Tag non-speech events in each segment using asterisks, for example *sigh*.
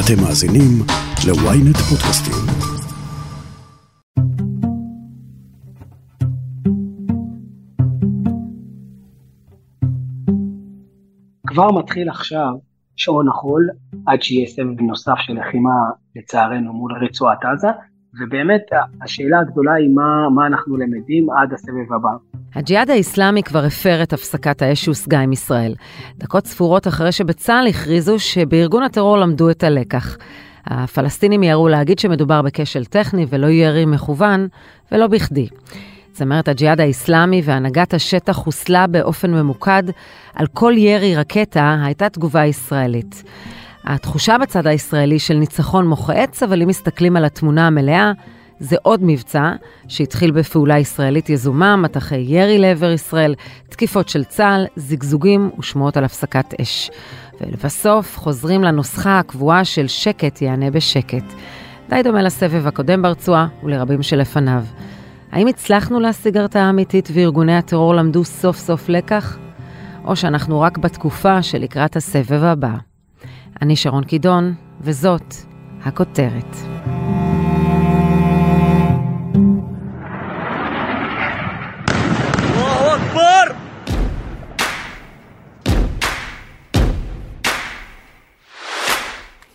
אתם מאזינים ל-ynet פודקאסטים. כבר מתחיל עכשיו שעון החול, עד שיהיה סבב נוסף של לחימה לצערנו מול רצועת עזה, ובאמת השאלה הגדולה היא מה, מה אנחנו למדים עד הסבב הבא. הג'יהאד האיסלאמי כבר הפר את הפסקת האש שהושגה עם ישראל. דקות ספורות אחרי שבצה"ל הכריזו שבארגון הטרור למדו את הלקח. הפלסטינים יראו להגיד שמדובר בכשל טכני ולא ירי מכוון, ולא בכדי. צמרת הג'יהאד האיסלאמי והנהגת השטח חוסלה באופן ממוקד. על כל ירי רקטה הייתה תגובה ישראלית. התחושה בצד הישראלי של ניצחון מוחץ, אבל אם מסתכלים על התמונה המלאה, זה עוד מבצע שהתחיל בפעולה ישראלית יזומה, מטחי ירי לעבר ישראל, תקיפות של צה"ל, זיגזוגים ושמועות על הפסקת אש. ולבסוף חוזרים לנוסחה הקבועה של שקט יענה בשקט. די דומה לסבב הקודם ברצועה ולרבים שלפניו. האם הצלחנו להשיג הרתעה אמיתית וארגוני הטרור למדו סוף סוף לקח? או שאנחנו רק בתקופה שלקראת הסבב הבא? אני שרון קידון, וזאת הכותרת.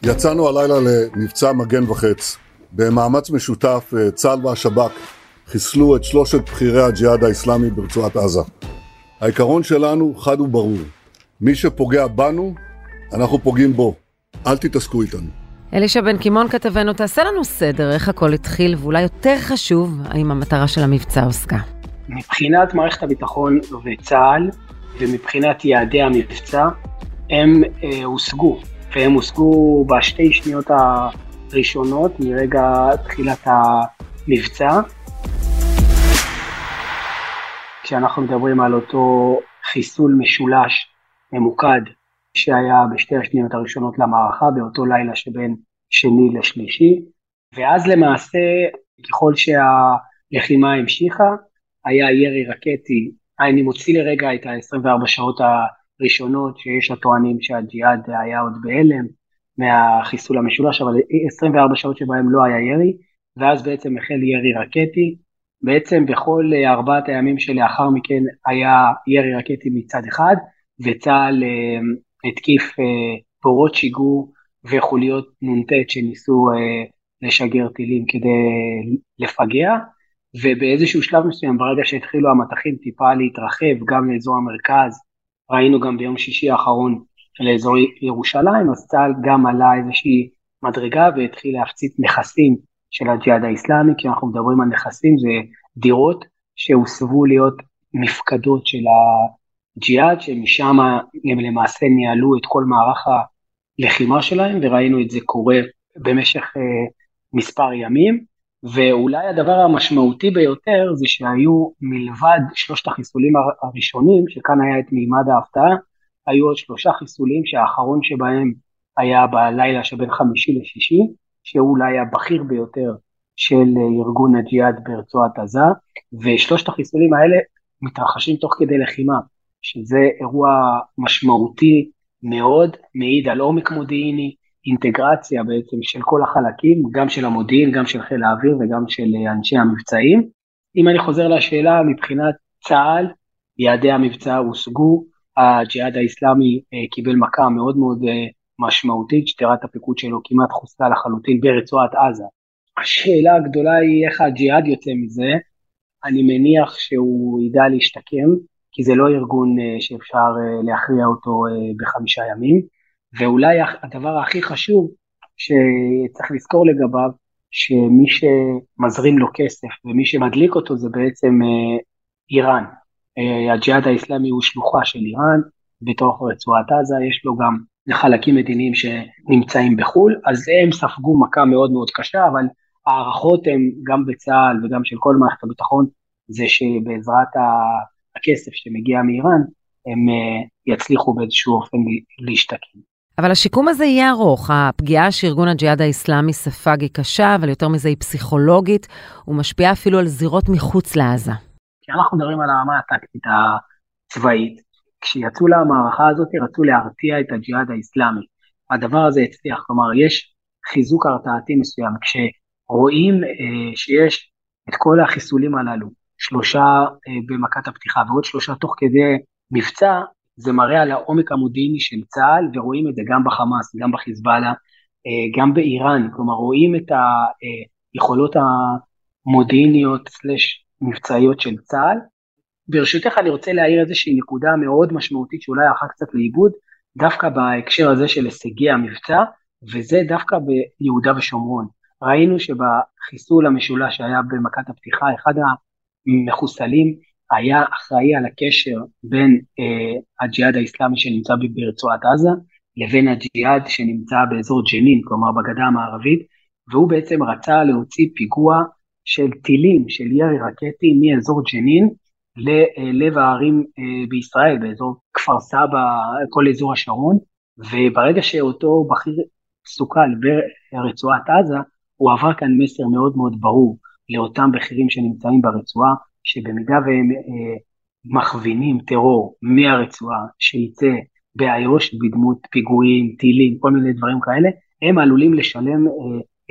יצאנו הלילה למבצע מגן וחץ. במאמץ משותף, אה, צה"ל והשב"כ חיסלו את שלושת בכירי הג'יהאד האיסלאמי ברצועת עזה. העיקרון שלנו חד וברור, מי שפוגע בנו, אנחנו פוגעים בו. אל תתעסקו איתנו. אלישע בן קימון כתבנו, תעשה לנו סדר איך הכל התחיל, ואולי יותר חשוב, האם המטרה של המבצע הושגה. מבחינת מערכת הביטחון וצה"ל, ומבחינת יעדי המבצע, הם אה, הושגו, והם הושגו בשתי שניות הראשונות מרגע תחילת המבצע. כשאנחנו מדברים על אותו חיסול משולש ממוקד שהיה בשתי השניות הראשונות למערכה באותו לילה שבין שני לשלישי, ואז למעשה ככל שהלחימה המשיכה היה ירי רקטי, אני מוציא לרגע את ה-24 שעות הראשונות שיש הטוענים שהג'יהאד היה עוד בהלם מהחיסול המשולש, אבל 24 שעות שבהם לא היה ירי, ואז בעצם החל ירי רקטי, בעצם בכל ארבעת הימים שלאחר מכן היה ירי רקטי מצד אחד, וצה"ל אה, התקיף פורות אה, שיגור וחוליות נ"ט שניסו אה, לשגר טילים כדי לפגע, ובאיזשהו שלב מסוים, ברגע שהתחילו המטחים טיפה להתרחב גם לאזור המרכז, ראינו גם ביום שישי האחרון לאזור ירושלים, אז צה"ל גם עלה איזושהי מדרגה והתחיל להפציץ נכסים של הג'יהאד האיסלאמי, כי אנחנו מדברים על נכסים, זה דירות שהוסבו להיות מפקדות של הג'יהאד, שמשם הם למעשה ניהלו את כל מערך הלחימה שלהם, וראינו את זה קורה במשך אה, מספר ימים. ואולי הדבר המשמעותי ביותר זה שהיו מלבד שלושת החיסולים הראשונים, שכאן היה את מימד ההפתעה, היו עוד שלושה חיסולים שהאחרון שבהם היה בלילה שבין חמישי לשישי, שהוא אולי הבכיר ביותר של ארגון הג'יהאד ברצועת עזה, ושלושת החיסולים האלה מתרחשים תוך כדי לחימה, שזה אירוע משמעותי מאוד, מעיד על עומק מודיעיני, אינטגרציה בעצם של כל החלקים, גם של המודיעין, גם של חיל האוויר וגם של אנשי המבצעים. אם אני חוזר לשאלה, מבחינת צה"ל, יעדי המבצע הושגו, הג'יהאד האיסלאמי אה, קיבל מכה מאוד מאוד אה, משמעותית, שתירת הפיקוד שלו כמעט חוסלה לחלוטין ברצועת עזה. השאלה הגדולה היא איך הג'יהאד יוצא מזה, אני מניח שהוא ידע להשתקם, כי זה לא ארגון אה, שאפשר להכריע אותו בחמישה ימים. ואולי הדבר הכי חשוב שצריך לזכור לגביו, שמי שמזרים לו כסף ומי שמדליק אותו זה בעצם אה, איראן. אה, הג'יהאד האיסלאמי הוא שלוחה של איראן בתוך רצועת עזה, יש לו גם חלקים מדיניים שנמצאים בחו"ל, אז הם ספגו מכה מאוד מאוד קשה, אבל ההערכות הן גם בצה"ל וגם של כל מערכת הביטחון, זה שבעזרת הכסף שמגיע מאיראן, הם אה, יצליחו באיזשהו אופן להשתקם. אבל השיקום הזה יהיה ארוך. הפגיעה שארגון הג'יהאד האיסלאמי ספג היא קשה, אבל יותר מזה היא פסיכולוגית, ומשפיעה אפילו על זירות מחוץ לעזה. כי אנחנו מדברים על הרמה הטקטית הצבאית. כשיצאו למערכה הזאת, רצו להרתיע את הג'יהאד האיסלאמי. הדבר הזה הצליח, כלומר יש חיזוק הרתעתי מסוים, כשרואים אה, שיש את כל החיסולים הללו, שלושה אה, במכת הפתיחה ועוד שלושה תוך כדי מבצע, זה מראה על העומק המודיעיני של צה"ל, ורואים את זה גם בחמאס, גם בחיזבאללה, אה, גם באיראן, כלומר רואים את היכולות המודיעיניות סלש מבצעיות של צה"ל. ברשותך אני רוצה להעיר איזושהי נקודה מאוד משמעותית שאולי הלכה קצת לאיבוד, דווקא בהקשר הזה של הישגי המבצע, וזה דווקא ביהודה ושומרון. ראינו שבחיסול המשולש שהיה במכת הפתיחה, אחד המחוסלים היה אחראי על הקשר בין אה, הג'יהאד האיסלאמי שנמצא ברצועת עזה לבין הג'יהאד שנמצא באזור ג'נין, כלומר בגדה המערבית, והוא בעצם רצה להוציא פיגוע של טילים, של ירי רקטי מאזור ג'נין ללב הערים אה, בישראל, באזור כפר סבא, כל אזור השרון, וברגע שאותו בכיר סוכל ברצועת עזה, הוא עבר כאן מסר מאוד מאוד ברור לאותם בכירים שנמצאים ברצועה, שבמידה והם אה, מכווינים טרור מהרצועה שיצא באיו"ש בדמות פיגועים, טילים, כל מיני דברים כאלה, הם עלולים לשלם אה,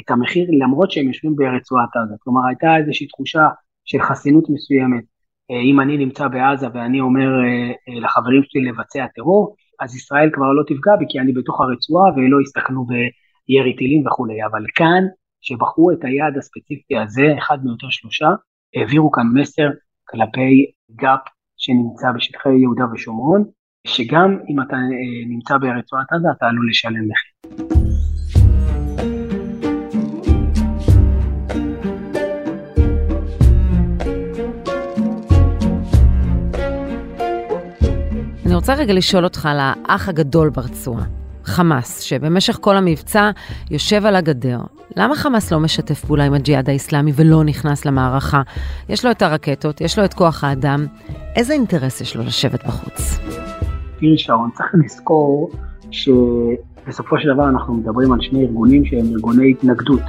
את המחיר למרות שהם יושבים ברצועת עזה. כלומר הייתה איזושהי תחושה של חסינות מסוימת. אה, אם אני נמצא בעזה ואני אומר אה, אה, לחברים שלי לבצע טרור, אז ישראל כבר לא תפגע בי כי אני בתוך הרצועה ולא יסתכנו בירי טילים וכולי. אבל כאן, שבחרו את היעד הספציפי הזה, אחד מיותר שלושה, העבירו כאן מסר כלפי גאפ שנמצא בשטחי יהודה ושומרון, שגם אם אתה נמצא ברצועת עזה אתה עלול לשלם מחיר. אני רוצה רגע לשאול אותך על האח הגדול ברצועה, חמאס, שבמשך כל המבצע יושב על הגדר. למה חמאס לא משתף פעולה עם הג'יהאד האיסלאמי ולא נכנס למערכה? יש לו את הרקטות, יש לו את כוח האדם, איזה אינטרס יש לו לשבת בחוץ? תראי שרון, צריך לזכור שבסופו של דבר אנחנו מדברים על שני ארגונים שהם ארגוני התנגדות.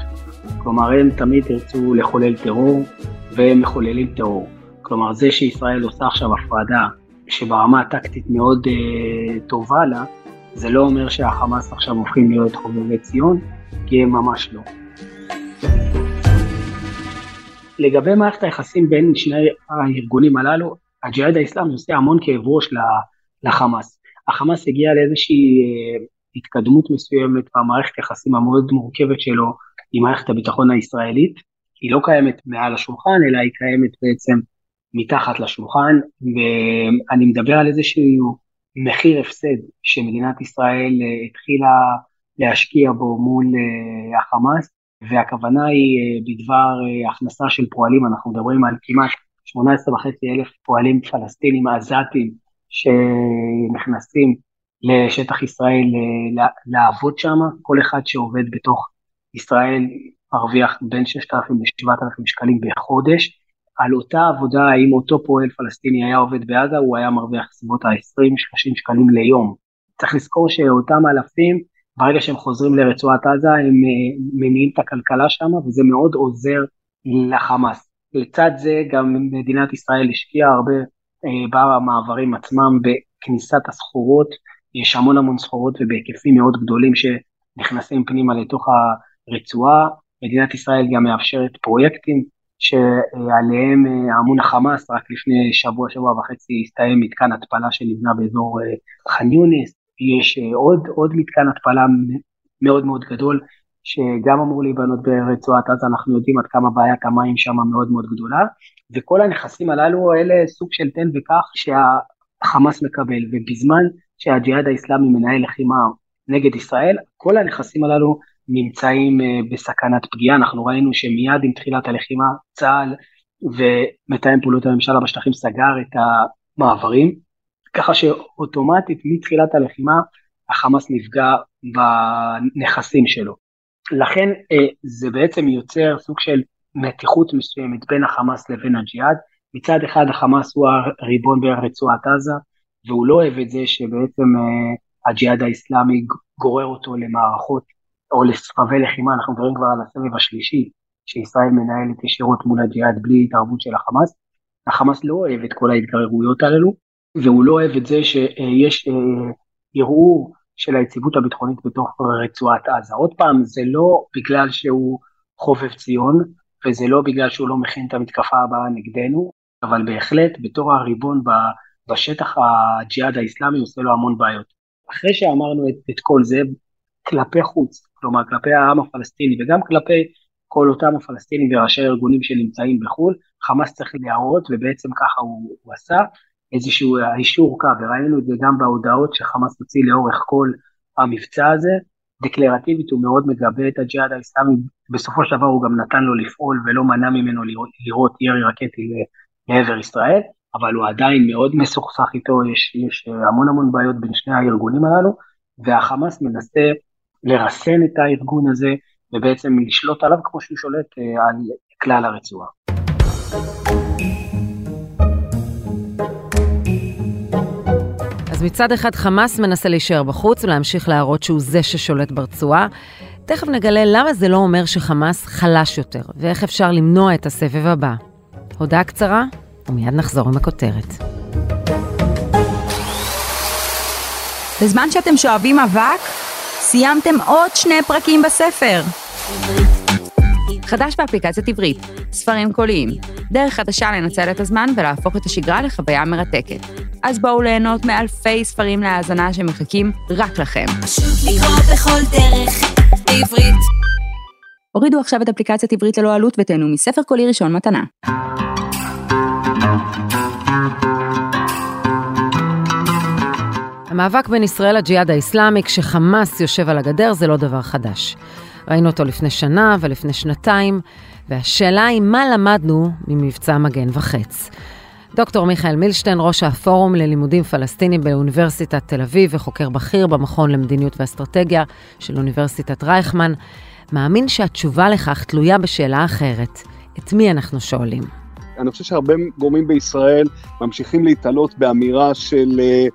כלומר, הם תמיד ירצו לחולל טרור, והם מחוללים טרור. כלומר, זה שישראל עושה עכשיו הפרדה שברמה הטקטית מאוד uh, טובה לה, זה לא אומר שהחמאס עכשיו הופכים להיות חובבי ציון, כי הם ממש לא. לגבי מערכת היחסים בין שני הארגונים הללו, הג'יהאד האסלאמי עושה המון כאב ראש לחמאס. החמאס הגיע לאיזושהי uh, התקדמות מסוימת במערכת היחסים המאוד מורכבת שלו עם מערכת הביטחון הישראלית. היא לא קיימת מעל השולחן, אלא היא קיימת בעצם מתחת לשולחן, ואני מדבר על איזשהו מחיר הפסד שמדינת ישראל אה, התחילה להשקיע בו מול אה, החמאס, והכוונה היא אה, בדבר הכנסה של פועלים, אנחנו מדברים על כמעט 18 אלף פועלים פלסטינים עזתים שנכנסים לשטח ישראל לעבוד שם, כל אחד שעובד בתוך ישראל מרוויח בין 6,000 ל-7,000 שקלים בחודש, על אותה עבודה, האם אותו פועל פלסטיני היה עובד בעזה, הוא היה מרוויח סביבות ה-20-30 שקלים ליום. צריך לזכור שאותם אלפים, ברגע שהם חוזרים לרצועת עזה, הם אה, מניעים את הכלכלה שם, וזה מאוד עוזר לחמאס. לצד זה גם מדינת ישראל השקיעה הרבה אה, במעברים עצמם, בכניסת הסחורות, יש המון המון סחורות ובהיקפים מאוד גדולים שנכנסים פנימה לתוך הרצועה. מדינת ישראל גם מאפשרת פרויקטים שעליהם אה, אמון החמאס, רק לפני שבוע, שבוע וחצי הסתיים מתקן התפלה שנבנה באזור אה, ח'אן יונס, יש אה, עוד, עוד מתקן התפלה מאוד מאוד גדול, שגם אמור להיבנות ברצועת עזה, אנחנו יודעים עד כמה בעיית המים שם מאוד מאוד גדולה, וכל הנכסים הללו אלה סוג של תן וקח שהחמאס מקבל, ובזמן שהג'יהאד האיסלאמי מנהל לחימה נגד ישראל, כל הנכסים הללו נמצאים אה, בסכנת פגיעה. אנחנו ראינו שמיד עם תחילת הלחימה צה"ל ומתאם פעולות הממשלה בשטחים סגר את המעברים, ככה שאוטומטית מתחילת הלחימה החמאס נפגע בנכסים שלו. לכן אה, זה בעצם יוצר סוג של מתיחות מסוימת בין החמאס לבין הג'יהאד. מצד אחד החמאס הוא הריבון ברצועת עזה, והוא לא אוהב את זה שבעצם אה, הג'יהאד האיסלאמי גורר אותו למערכות או לסבבי לחימה, אנחנו מדברים כבר על הסבב השלישי, שישראל מנהלת ישירות מול הג'יהאד בלי התערבות של החמאס. החמאס לא אוהב את כל ההתגררויות הללו, והוא לא אוהב את זה שיש אה, ערעור של היציבות הביטחונית בתוך רצועת עזה. עוד פעם, זה לא בגלל שהוא חובב ציון, וזה לא בגלל שהוא לא מכין את המתקפה הבאה נגדנו, אבל בהחלט בתור הריבון בשטח הג'יהאד האיסלאמי עושה לו המון בעיות. אחרי שאמרנו את, את כל זה, כלפי חוץ, כלומר כלפי העם הפלסטיני וגם כלפי כל אותם הפלסטינים וראשי הארגונים שנמצאים בחו"ל, חמאס צריך להראות ובעצם ככה הוא, הוא עשה איזשהו אישור קו, וראינו את זה גם בהודעות שחמאס הוציא לאורך כל המבצע הזה, דקלרטיבית הוא מאוד מגבה את הג'יהאד האסלאמי, בסופו של דבר הוא גם נתן לו לפעול ולא מנע ממנו לראות ירי רקטי לעבר ישראל, אבל הוא עדיין מאוד מסוכסך איתו, יש, יש המון המון בעיות בין שני הארגונים הללו, והחמאס מנסה לרסן את הארגון הזה ובעצם לשלוט עליו כמו שהוא שולט אה, על כלל הרצועה. אז מצד אחד חמאס מנסה להישאר בחוץ ולהמשיך להראות שהוא זה ששולט ברצועה. תכף נגלה למה זה לא אומר שחמאס חלש יותר, ואיך אפשר למנוע את הסבב הבא. הודעה קצרה, ומיד נחזור עם הכותרת. בזמן שאתם שואבים אבק, סיימתם עוד שני פרקים בספר. חדש באפליקציית עברית, ספרים קוליים, דרך חדשה לנצל את הזמן ולהפוך את השגרה לחוויה מרתקת. אז בואו ליהנות מאלפי ספרים להאזנה שמחכים רק לכם. פשוט לקרוא בכל דרך, בעברית. הורידו עכשיו את אפליקציית עברית ללא עלות ותהנו מספר קולי ראשון מתנה. המאבק בין ישראל לג'יהאד האיסלאמי כשחמאס יושב על הגדר זה לא דבר חדש. ראינו אותו לפני שנה ולפני שנתיים, והשאלה היא מה למדנו ממבצע מגן וחץ. דוקטור מיכאל מילשטיין, ראש הפורום ללימודים פלסטינים באוניברסיטת תל אביב וחוקר בכיר במכון למדיניות ואסטרטגיה של אוניברסיטת רייכמן, מאמין שהתשובה לכך תלויה בשאלה אחרת. את מי אנחנו שואלים? אני חושב שהרבה גורמים בישראל ממשיכים להתעלות באמירה של אה,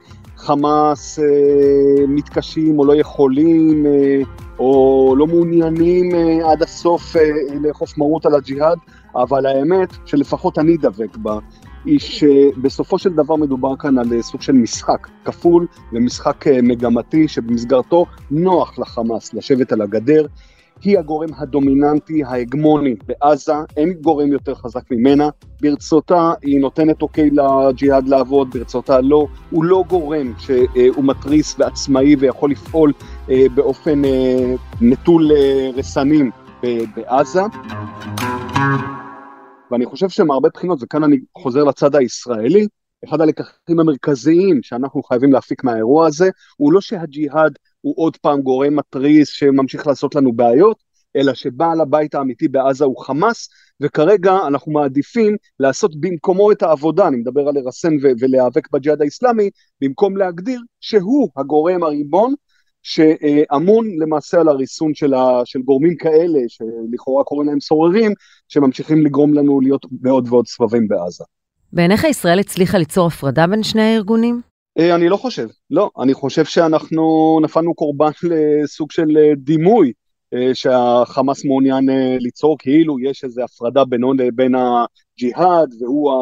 חמאס אה, מתקשים או לא יכולים אה, או לא מעוניינים אה, עד הסוף אה, לאכוף מרות על הג'יהאד, אבל האמת שלפחות אני דבק בה, היא שבסופו של דבר מדובר כאן על אה, סוג של משחק כפול ומשחק אה, מגמתי שבמסגרתו נוח לחמאס לשבת על הגדר. היא הגורם הדומיננטי, ההגמוני בעזה, אין גורם יותר חזק ממנה, ברצותה היא נותנת אוקיי לג'יהאד לעבוד, ברצותה לא, הוא לא גורם שהוא מתריס ועצמאי ויכול לפעול אה, באופן אה, נטול אה, רסנים בעזה. ואני חושב שמהרבה בחינות, וכאן אני חוזר לצד הישראלי, אחד הלקחים המרכזיים שאנחנו חייבים להפיק מהאירוע הזה, הוא לא שהג'יהאד הוא עוד פעם גורם מתריס שממשיך לעשות לנו בעיות, אלא שבעל הבית האמיתי בעזה הוא חמאס, וכרגע אנחנו מעדיפים לעשות במקומו את העבודה, אני מדבר על לרסן ולהיאבק בג'יהאד האיסלאמי, במקום להגדיר שהוא הגורם הריבון שאמון למעשה על הריסון של, ה, של גורמים כאלה, שלכאורה קוראים להם סוררים, שממשיכים לגרום לנו להיות בעוד ועוד סבבים בעזה. בעיניך ישראל הצליחה ליצור הפרדה בין שני הארגונים? אה, אני לא חושב, לא, אני חושב שאנחנו נפלנו קורבן *laughs* לסוג של אה, דימוי אה, שהחמאס מעוניין ליצור, כאילו יש איזו הפרדה בינו לבין הג'יהאד, והוא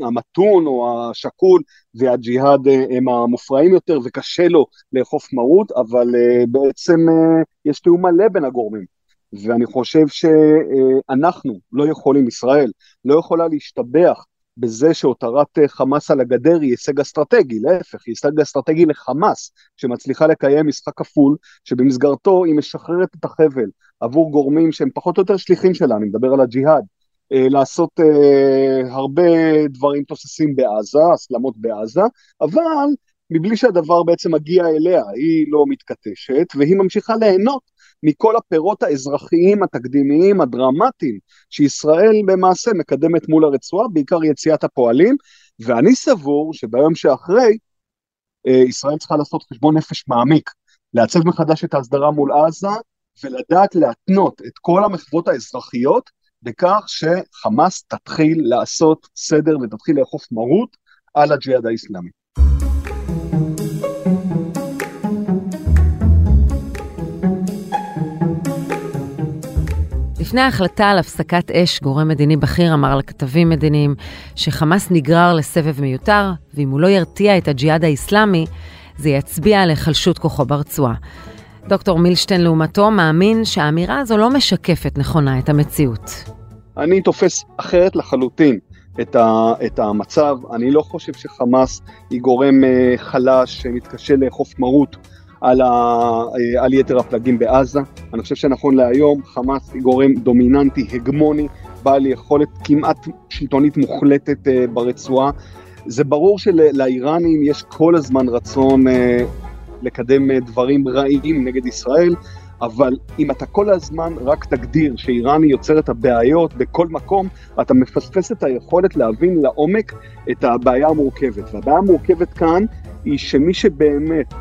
המתון או השקול, והג'יהאד הם המופרעים יותר, וקשה לו לאכוף מרות, אבל בעצם יש תיאום מלא בין הגורמים. ואני חושב שאנחנו לא יכולים, ישראל לא יכולה להשתבח בזה שהותרת אה, חמאס על הגדר היא הישג אסטרטגי, להפך, היא הישג אסטרטגי לחמאס, שמצליחה לקיים משחק כפול, שבמסגרתו היא משחררת את החבל עבור גורמים שהם פחות או יותר שליחים שלה, אני מדבר על הג'יהאד, אה, לעשות אה, הרבה דברים תוססים בעזה, הסלמות בעזה, אבל מבלי שהדבר בעצם מגיע אליה, היא לא מתכתשת, והיא ממשיכה ליהנות מכל הפירות האזרחיים, התקדימיים, הדרמטיים, שישראל במעשה מקדמת מול הרצועה, בעיקר יציאת הפועלים, ואני סבור שביום שאחרי, אה, ישראל צריכה לעשות חשבון נפש מעמיק, לעצב מחדש את ההסדרה מול עזה, ולדעת להתנות את כל המחוות האזרחיות בכך שחמאס תתחיל לעשות סדר ותתחיל לאכוף מרות על הג'יהאד האיסלאמי. לפני ההחלטה על הפסקת אש, גורם מדיני בכיר אמר לכתבים מדיניים שחמאס נגרר לסבב מיותר, ואם הוא לא ירתיע את הג'יהאד האיסלאמי, זה יצביע על היחלשות כוחו ברצועה. דוקטור מילשטיין לעומתו מאמין שהאמירה הזו לא משקפת נכונה את המציאות. אני תופס אחרת לחלוטין את, ה, את המצב. אני לא חושב שחמאס היא גורם אה, חלש שמתקשה לאכוף מרות על, ה, אה, על יתר הפלגים בעזה. אני חושב שנכון להיום חמאס היא גורם דומיננטי, הגמוני, בעל יכולת כמעט שלטונית מוחלטת אה, ברצועה. זה ברור שלאיראנים יש כל הזמן רצון לקדם דברים רעים נגד ישראל, אבל אם אתה כל הזמן רק תגדיר שאיראן את הבעיות בכל מקום, אתה מפספס את היכולת להבין לעומק את הבעיה המורכבת. והבעיה המורכבת כאן היא שמי שבאמת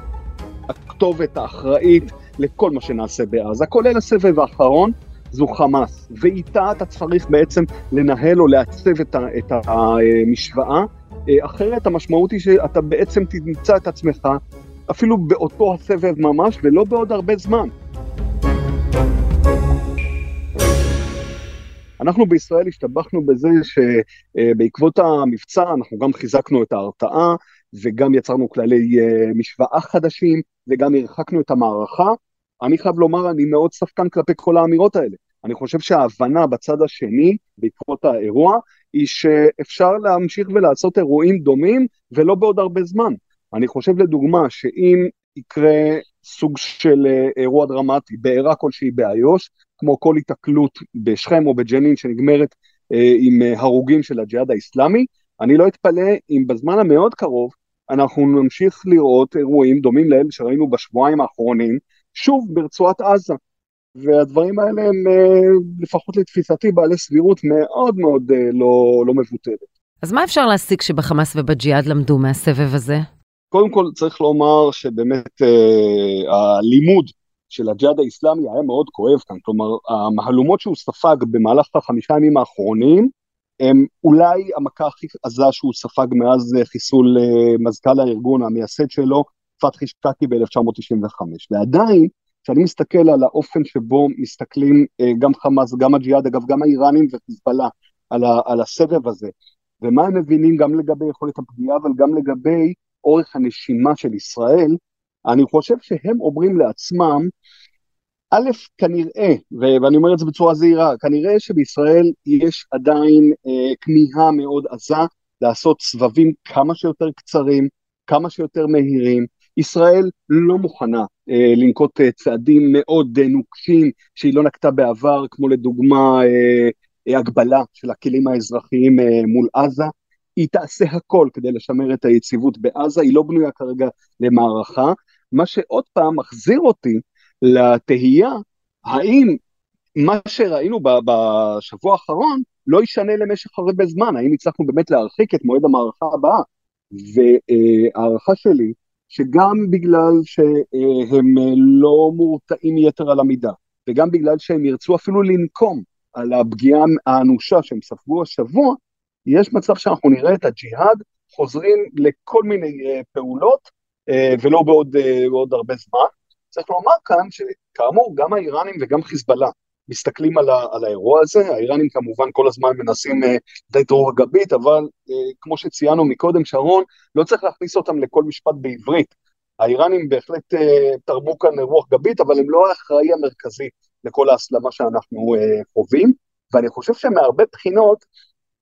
הכתובת האחראית לכל מה שנעשה בעזה, כולל הסבב האחרון, זו חמאס, ואיתה אתה צריך בעצם לנהל או לעצב את, ה, את המשוואה, אה, אחרת המשמעות היא שאתה בעצם תמצא את עצמך אפילו באותו הסבב ממש ולא בעוד הרבה זמן. אנחנו בישראל השתבחנו בזה שבעקבות המבצע אנחנו גם חיזקנו את ההרתעה וגם יצרנו כללי אה, משוואה חדשים וגם הרחקנו את המערכה. אני חייב לומר, אני מאוד ספקן כלפי כל האמירות האלה. אני חושב שההבנה בצד השני, בעקבות האירוע, היא שאפשר להמשיך ולעשות אירועים דומים ולא בעוד הרבה זמן. אני חושב לדוגמה שאם יקרה סוג של אה, אירוע דרמטי, בעירה כלשהי באיו"ש, כמו כל התקלות בשכם או בג'נין שנגמרת אה, עם אה, הרוגים של הג'יהאד האיסלאמי, אני לא אתפלא אם בזמן המאוד קרוב אנחנו נמשיך לראות אירועים דומים לאלה שראינו בשבועיים האחרונים, שוב ברצועת עזה. והדברים האלה הם, לפחות לתפיסתי, בעלי סבירות מאוד מאוד לא, לא מבוטלת. אז מה אפשר להסיק שבחמאס ובג'יהאד למדו מהסבב הזה? קודם כל צריך לומר שבאמת אה, הלימוד של הג'יהאד האיסלאמי היה מאוד כואב כאן, כלומר המהלומות שהוא ספג במהלך החמישה ימים האחרונים הם אולי המכה הכי עזה שהוא ספג מאז חיסול אה, מזכ"ל הארגון, המייסד שלו, פתחי שקקי ב-1995. ועדיין, כשאני מסתכל על האופן שבו מסתכלים אה, גם חמאס, גם הג'יהאד, אגב גם האיראנים וחיזבאללה, על, על הסבב הזה, ומה הם מבינים גם לגבי יכולת הפגיעה, אבל גם לגבי אורך הנשימה של ישראל, אני חושב שהם אומרים לעצמם, א', כנראה, ואני אומר את זה בצורה זהירה, כנראה שבישראל יש עדיין אה, כמיהה מאוד עזה לעשות סבבים כמה שיותר קצרים, כמה שיותר מהירים. ישראל לא מוכנה אה, לנקוט אה, צעדים מאוד אה, נוקשים שהיא לא נקטה בעבר, כמו לדוגמה אה, אה, הגבלה של הכלים האזרחיים אה, מול עזה. היא תעשה הכל כדי לשמר את היציבות בעזה, היא לא בנויה כרגע למערכה, מה שעוד פעם מחזיר אותי לתהייה האם מה שראינו בשבוע האחרון לא ישנה למשך הרבה זמן, האם הצלחנו באמת להרחיק את מועד המערכה הבאה. והערכה שלי, שגם בגלל שהם לא מורתעים יתר על המידה, וגם בגלל שהם ירצו אפילו לנקום על הפגיעה האנושה שהם ספגו השבוע, יש מצב שאנחנו נראה את הג'יהאד חוזרים לכל מיני uh, פעולות ולא בעוד, uh, בעוד הרבה זמן. צריך לומר כאן שכאמור גם האיראנים וגם חיזבאללה מסתכלים על, ה, על האירוע הזה, האיראנים כמובן כל הזמן מנסים לתת uh, רוח גבית, אבל uh, כמו שציינו מקודם שרון, לא צריך להכניס אותם לכל משפט בעברית. האיראנים בהחלט תרמו כאן רוח גבית, אבל הם לא האחראי המרכזי לכל ההסלמה שאנחנו חווים, ואני חושב שמהרבה בחינות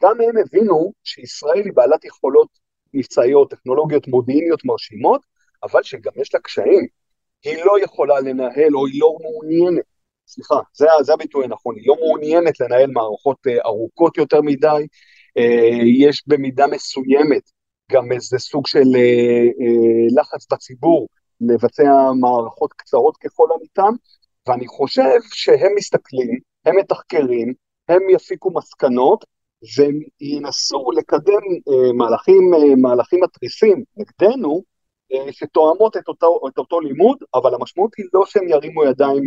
גם הם הבינו שישראל היא בעלת יכולות מבצעיות, טכנולוגיות מודיעיניות מרשימות, אבל שגם יש לה קשיים. היא לא יכולה לנהל, או היא לא מעוניינת, סליחה, זה, זה הביטוי הנכון, היא לא מעוניינת לנהל מערכות uh, ארוכות יותר מדי, uh, יש במידה מסוימת גם איזה סוג של uh, לחץ בציבור לבצע מערכות קצרות ככל הניתן, ואני חושב שהם מסתכלים, הם מתחקרים, הם יפיקו מסקנות, והם ינסו לקדם אה, מהלכים, אה, מהלכים מתריסים נגדנו, אה, שתואמות את אותו, את אותו לימוד, אבל המשמעות היא לא שהם ירימו ידיים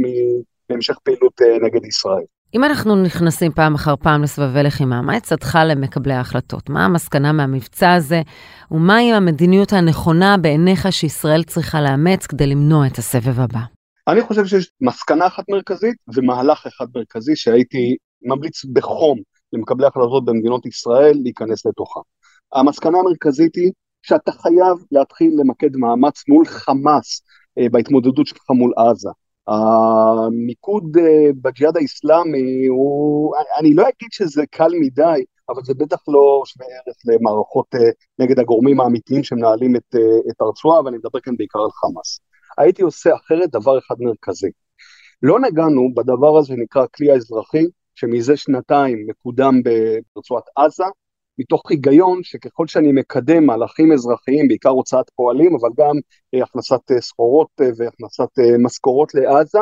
בהמשך פעילות אה, נגד ישראל. אם אנחנו נכנסים פעם אחר פעם לסבבי לחימה, מה עצתך למקבלי ההחלטות? מה המסקנה מהמבצע הזה, ומהי המדיניות הנכונה בעיניך שישראל צריכה לאמץ כדי למנוע את הסבב הבא? אני חושב שיש מסקנה אחת מרכזית ומהלך אחד מרכזי שהייתי ממליץ בחום למקבלי החלטות במדינות ישראל להיכנס לתוכה. המסקנה המרכזית היא שאתה חייב להתחיל למקד מאמץ מול חמאס אה, בהתמודדות שלך מול עזה. המיקוד אה, בג'יהאד האיסלאמי הוא, אני לא אגיד שזה קל מדי, אבל זה בטח לא שווה ערך למערכות אה, נגד הגורמים האמיתיים שמנהלים את, את הרצועה, ואני מדבר כאן בעיקר על חמאס. הייתי עושה אחרת דבר אחד מרכזי. לא נגענו בדבר הזה שנקרא הכלי האזרחי, שמזה שנתיים מקודם ברצועת עזה, מתוך היגיון שככל שאני מקדם מהלכים אזרחיים, בעיקר הוצאת פועלים, אבל גם אה, הכנסת אה, סחורות אה, והכנסת משכורות לעזה,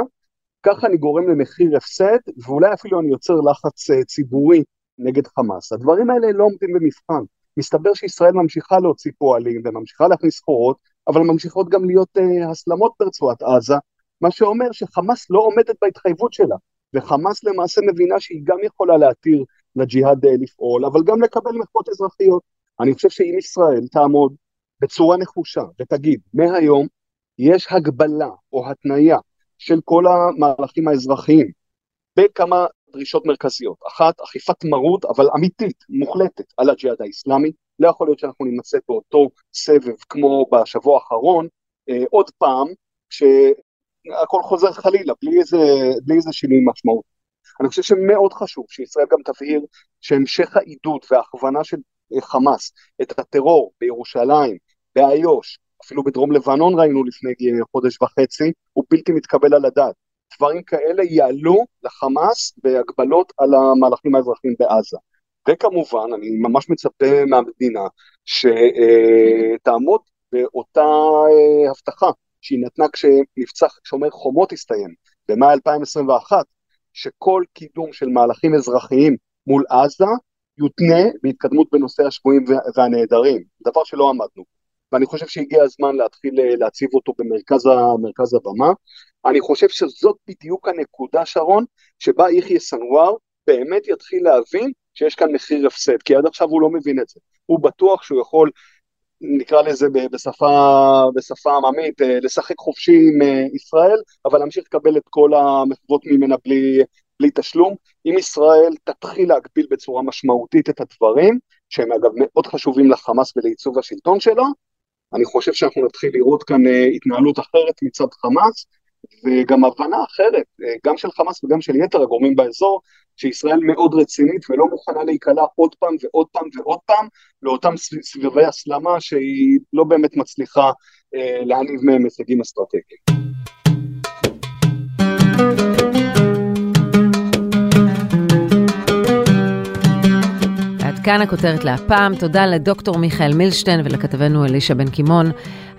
ככה אני גורם למחיר הפסד, ואולי אפילו אני יוצר לחץ ציבורי נגד חמאס. הדברים האלה לא עומדים במבחן. מסתבר שישראל ממשיכה להוציא פועלים וממשיכה להכניס סחורות, אבל ממשיכות גם להיות הסלמות ברצועת עזה, מה שאומר שחמאס לא עומדת בהתחייבות שלה, וחמאס למעשה מבינה שהיא גם יכולה להתיר לג'יהאד אה, לפעול, אבל גם לקבל מחוות אזרחיות. אני חושב שאם ישראל תעמוד בצורה נחושה ותגיד, מהיום יש הגבלה או התניה של כל המהלכים האזרחיים בכמה דרישות מרכזיות. אחת, אכיפת מרות, אבל אמיתית, מוחלטת, על הג'יהאד האיסלאמי. לא יכול להיות שאנחנו נמצא באותו סבב כמו בשבוע האחרון, אה, עוד פעם, כשהכל חוזר חלילה, בלי איזה, בלי איזה שינוי משמעות. אני חושב שמאוד חשוב שישראל גם תבהיר שהמשך העידוד וההכוונה של חמאס את הטרור בירושלים, באיו"ש, אפילו בדרום לבנון ראינו לפני חודש וחצי, הוא בלתי מתקבל על הדעת. דברים כאלה יעלו לחמאס בהגבלות על המהלכים האזרחיים בעזה. וכמובן, אני ממש מצפה מהמדינה שתעמוד באותה אה, הבטחה שהיא נתנה כשמבצע שומר חומות הסתיים במאי 2021, שכל קידום של מהלכים אזרחיים מול עזה יותנה בהתקדמות בנושא השבויים והנעדרים, דבר שלא עמדנו. ואני חושב שהגיע הזמן להתחיל אה, להציב אותו במרכז הבמה. אני חושב שזאת בדיוק הנקודה, שרון, שבה יחיא סנוואר באמת יתחיל להבין שיש כאן מחיר הפסד, כי עד עכשיו הוא לא מבין את זה. הוא בטוח שהוא יכול נקרא לזה בשפה, בשפה עממית, אה, לשחק חופשי עם אה, ישראל, אבל להמשיך לקבל את כל המחוות ממנה בלי, בלי תשלום. אם ישראל תתחיל להגביל בצורה משמעותית את הדברים, שהם אגב מאוד חשובים לחמאס ולעיצוב השלטון שלו, אני חושב שאנחנו נתחיל לראות כאן אה, התנהלות אחרת מצד חמאס, וגם הבנה אחרת, גם של חמאס וגם של יתר הגורמים באזור, שישראל מאוד רצינית ולא מוכנה להיקלע עוד פעם ועוד פעם ועוד פעם לאותם סבבי הסלמה שהיא לא באמת מצליחה אה, להניב מהם הישגים אסטרטגיים. כאן הכותרת להפעם. תודה לדוקטור מיכאל מילשטיין ולכתבנו אלישע בן קימון.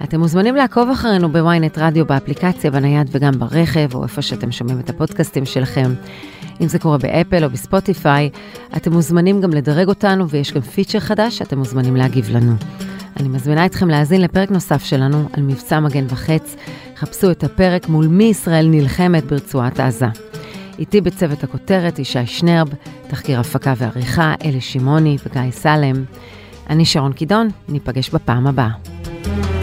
אתם מוזמנים לעקוב אחרינו ב-ynet רדיו באפליקציה, בנייד וגם ברכב, או איפה שאתם שומעים את הפודקאסטים שלכם. אם זה קורה באפל או בספוטיפיי, אתם מוזמנים גם לדרג אותנו, ויש גם פיצ'ר חדש שאתם מוזמנים להגיב לנו. אני מזמינה אתכם להאזין לפרק נוסף שלנו על מבצע מגן וחץ. חפשו את הפרק מול מי ישראל נלחמת ברצועת עזה. איתי בצוות הכותרת ישי שנרב, תחקיר הפקה ועריכה אלי שמעוני וגיא סלם. אני שרון קידון, ניפגש בפעם הבאה.